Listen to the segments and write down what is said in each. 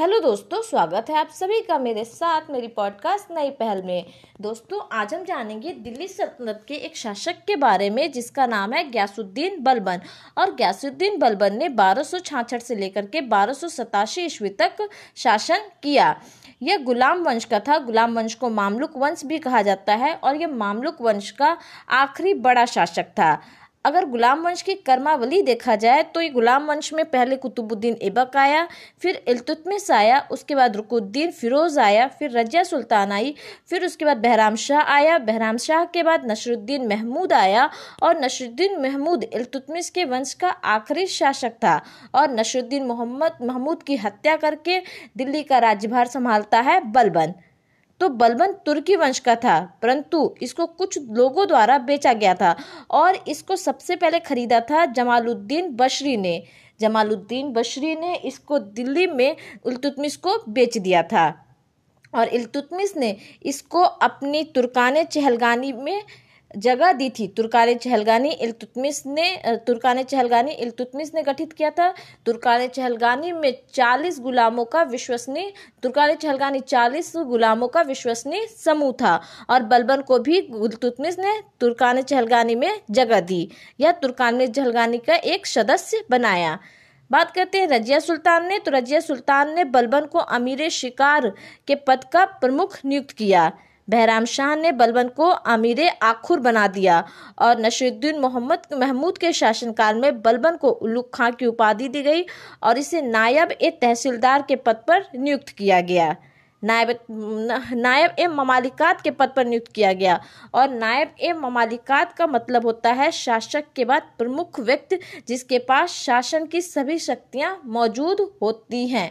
Hello दोस्तों, स्वागत है आप सभी का मेरे साथ मेरी पॉडकास्ट नई पहल में। दोस्तों, आज हम जानेंगे दिल्ली सल्तनत के एक शासक के बारे में, जिसका नाम है ग्यासुद्दीन बलबन। और ग्यासुद्दीन बलबन ने बारह से लेकर के बारह ईस्वी तक शासन किया। यह गुलाम वंश का था। गुलाम वंश को मामलुक वंश भी कहा जाता है और यह मामलुक वंश का आखिरी बड़ा शासक था। अगर गुलाम वंश की कर्मावली देखा जाए तो ये गुलाम वंश में पहले कुतुबुद्दीन ऐबक आया, फिर इल्तुतमिश आया, उसके बाद रुकुद्दीन फिरोज आया, फिर रजिया सुल्तान आई, फिर उसके बाद बहराम शाह आया, बहराम शाह के बाद नसरुद्दीन महमूद आया, और नसरुद्दीन महमूद इल्तुतमिश के वंश का आखिरी शासक था, और नसरुद्दीन मोहम्मद महमूद की हत्या करके दिल्ली का राज्यभार संभालता है बलबन। तो बलबन तुर्की वंश का था, परंतु इसको कुछ लोगों द्वारा बेचा गया था और इसको सबसे पहले खरीदा था जमालुद्दीन बशरी ने। जमालुद्दीन बशरी ने इसको दिल्ली में उलतुतमिस को बेच दिया था और इलतुतमिस ने इसको अपनी तुर्कान चहलगानी में जगह दी थी। तुर्कान चहलगानी इल्तुतमिश ने तुर्कान चहलगानी इल्तुतमिश ने गठित किया था। तुर्कान चहलगानी में चालीस गुलामों का विश्वसनीय तुर्कान चहलगानी चालीस गुलामों का विश्वसनीय समूह था और बलबन को भी इल्तुतमिश ने तुर्कान चहलगानी में जगह दी। यह तुर्कान चहलगानी का एक सदस्य बनाया। बात करते हैं रजिया सुल्तान ने। तो रजिया सुल्तान ने बलबन को अमीर शिकार के पद का प्रमुख नियुक्त किया। बहराम शाह ने बलबन को अमीर आखुर बना दिया और नशरुद्दीन मोहम्मद महमूद के शासनकाल में बलबन को उल्लुक खां की उपाधि दी गई और इसे नायब ए तहसीलदार के पद पर नियुक्त किया गया। नायब नायब ए ममालिकात के पद पर नियुक्त किया गया और नायब ए ममालिकात का मतलब होता है शासक के बाद प्रमुख व्यक्ति जिसके पास शासन की सभी शक्तियाँ मौजूद होती हैं।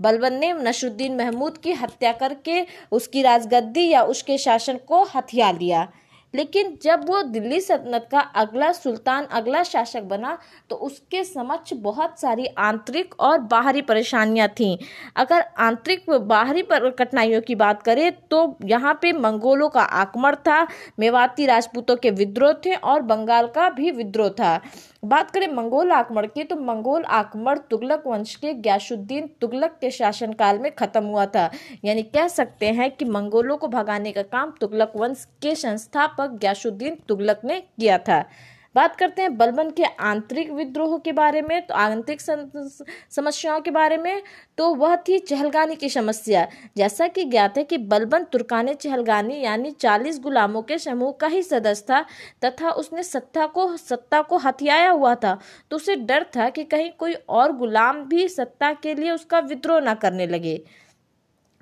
बलबन ने नशरुद्दीन महमूद की हत्या करके उसकी राजगद्दी या उसके शासन को हथिया लिया लेकिन जब वो दिल्ली सल्तनत का अगला सुल्तान, अगला शासक बना तो उसके समक्ष बहुत सारी आंतरिक और बाहरी परेशानियाँ थीं। अगर आंतरिक बाहरी कठिनाइयों की बात करें तो यहाँ पे मंगोलों का आक्रमण था, मेवाती राजपूतों के विद्रोह थे और बंगाल का भी विद्रोह था। बात करें मंगोल आक्रमण की तो मंगोल आक्रमण तुगलक वंश के ग्यासुद्दीन तुगलक के शासनकाल में खत्म हुआ था। यानी कह सकते हैं कि मंगोलों को भगाने का काम तुगलक वंश के संस्थापक ग्यासुद्दीन तुगलक ने किया था। बात करते हैं बलबन के आंतरिक विद्रोह के बारे में तो आंतरिक समस्याओं के बारे में तो वह थी चहलगानी की समस्या। जैसा कि ज्ञात है कि बलबन तुर्काने चहलगानी यानी चालीस गुलामों के समूह का ही सदस्य था, तथा उसने सत्ता को सत्ता को हथियाया हुआ था तो उसे डर था कि कहीं कोई और गुलाम भी सत्ता के लिए उसका विद्रोह न करने लगे।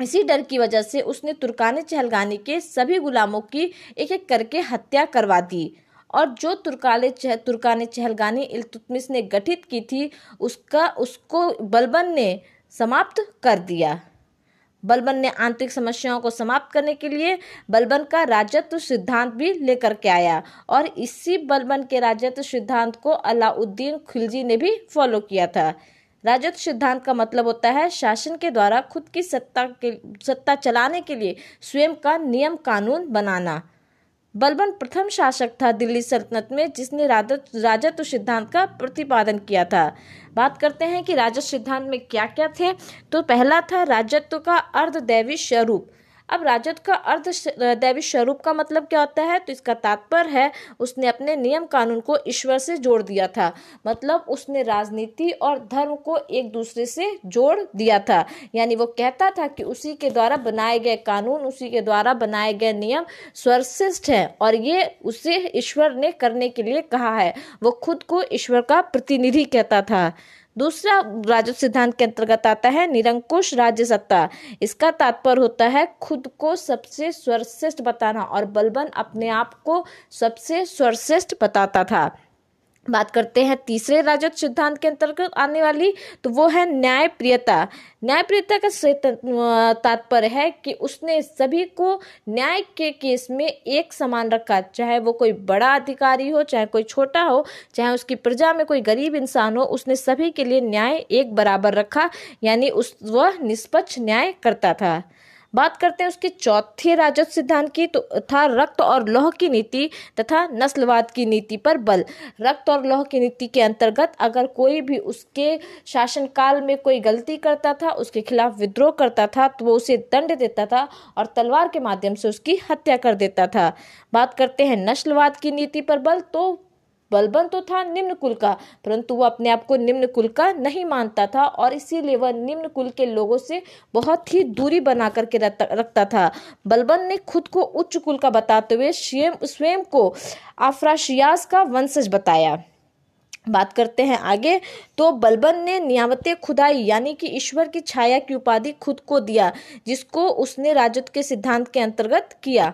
इसी डर की वजह से उसने तुर्काने चहलगानी के सभी गुलामों की एक एक करके हत्या करवा दी। और जो तुर्काले चह, तुर्कान चहलगानी इल्तुतमिश ने गठित की थी, उसका, उसको बलबन ने समाप्त कर दिया। बलबन ने आंतरिक समस्याओं को समाप्त करने के लिए बलबन का राजत्व सिद्धांत भी लेकर के आया। और इसी बलबन के राजत्व सिद्धांत को अलाउद्दीन खिलजी ने भी फॉलो किया था। राजत्व सिद्धांत का मतलब होता है शासन के द्वारा खुद की सत्ता के, सत्ता चलाने के लिए स्वयं का नियम कानून बनाना। बलबन प्रथम शासक था दिल्ली सल्तनत में, जिसने राजत्व सिद्धांत का प्रतिपादन किया था। बात करते हैं कि राजस्व सिद्धांत में क्या क्या थे। तो पहला था राजत्व का अर्धदैवी स्वरूप। अब राजद का अर्ध दैवी स्वरूप का मतलब क्या होता है? तो इसका तात्पर्य है, उसने अपने नियम कानून को ईश्वर से जोड़ दिया था। मतलब उसने राजनीति और धर्म को एक दूसरे से जोड़ दिया था। यानी वो कहता था कि उसी के द्वारा बनाए गए कानून, उसी के द्वारा बनाए गए नियम सर्वश्रेष्ठ है और ये उसे ईश्वर ने करने के लिए कहा है। वो खुद को ईश्वर का प्रतिनिधि कहता था। दूसरा राजस्व सिद्धांत के अंतर्गत आता है, निरंकुश राज्य सत्ता। इसका तात्पर्य होता है खुद को सबसे सर्वश्रेष्ठ बताना और बलबन अपने आप को सबसे सर्वश्रेष्ठ बताता था। बात करते हैं तीसरे राजस्व सिद्धांत के अंतर्गत आने वाली तो वो है न्याय प्रियता न्याय प्रियता का तात्पर्य है कि उसने सभी को न्याय के केस में एक समान रखा। चाहे वो कोई बड़ा अधिकारी हो, चाहे कोई छोटा हो, चाहे उसकी प्रजा में कोई गरीब इंसान हो, उसने सभी के लिए न्याय एक बराबर रखा, यानी उस, वह निष्पक्ष न्याय करता था। बात करते हैं उसके चौथे राजस्व सिद्धांत की तो था रक्त और लौह की नीति तथा नस्लवाद की नीति पर बल। रक्त और लौह की नीति के अंतर्गत अगर कोई भी उसके शासनकाल में कोई गलती करता था, उसके खिलाफ विद्रोह करता था तो वो उसे दंड देता था और तलवार के माध्यम से उसकी हत्या कर देता था। बात करते हैं नस्लवाद की नीति पर बल तो बलबन तो था निम्न कुल का, परंतु वह अपने आप को निम्न कुल का नहीं मानता था और इसीलिए वह निम्न कुल के लोगों से बहुत ही दूरी बना करके रखता था। बलबन ने खुद को उच्च कुल का बताते हुए स्वयं को आफ्राशियास का वंशज बताया। बात करते हैं आगे तो बलबन ने नियामत खुदाई, यानी कि ईश्वर की छाया की उपाधि खुद को दिया, जिसको उसने राजत्व के सिद्धांत के अंतर्गत किया।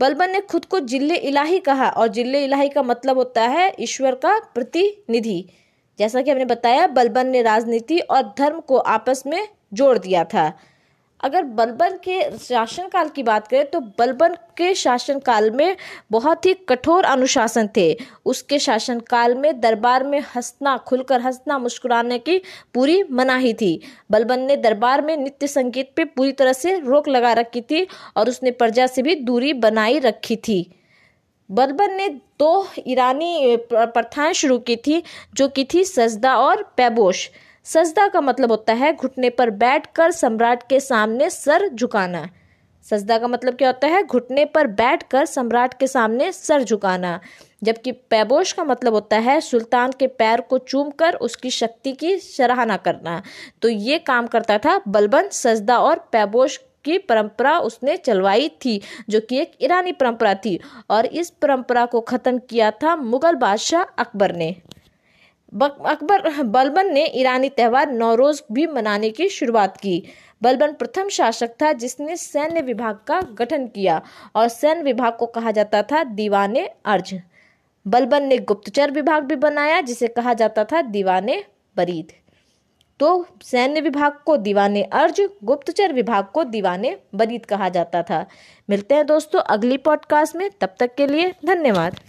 बलबन ने खुद को जिल्ले इलाही कहा और जिल्ले इलाही का मतलब होता है ईश्वर का प्रतिनिधि। जैसा कि हमने बताया, बलबन ने राजनीति और धर्म को आपस में जोड़ दिया था। अगर बलबन के शासनकाल की बात करें तो बलबन के शासनकाल में बहुत ही कठोर अनुशासन थे। उसके शासनकाल में दरबार में हंसना, खुलकर हंसना मुस्कुराने की पूरी मनाही थी। बलबन ने दरबार में नित्य संगीत पे पूरी तरह से रोक लगा रखी थी और उसने प्रजा से भी दूरी बनाई रखी थी। बलबन ने दो ईरानी प्रथाएँ शुरू की थी, जो की थी सजदा और पैबोश। सजदा का मतलब होता है घुटने पर बैठकर सम्राट के सामने सर झुकाना। सजदा का मतलब क्या होता है? घुटने पर बैठकर सम्राट के सामने सर झुकाना। जबकि पैबोश का मतलब होता है सुल्तान के पैर को चूम कर उसकी शक्ति की सराहना करना। तो ये काम करता था बलबन सजदा और पैबोश की परंपरा उसने चलवाई थी, जो कि एक ईरानी परंपरा थी। और इस परंपरा को ख़त्म किया था मुगल बादशाह अकबर ने। अकबर बलबन ने ईरानी त्यौहार नौरोज भी मनाने की शुरुआत की। बलबन प्रथम शासक था जिसने सैन्य विभाग का गठन किया और सैन्य विभाग को कहा जाता था दीवाने अर्ज़। बलबन ने गुप्तचर विभाग भी बनाया, जिसे कहा जाता था दीवाने बरीद। तो सैन्य विभाग को दीवाने अर्ज़, गुप्तचर विभाग को दीवाने बरीद कहा जाता था। मिलते हैं दोस्तों अगली पॉडकास्ट में, तब तक के लिए धन्यवाद।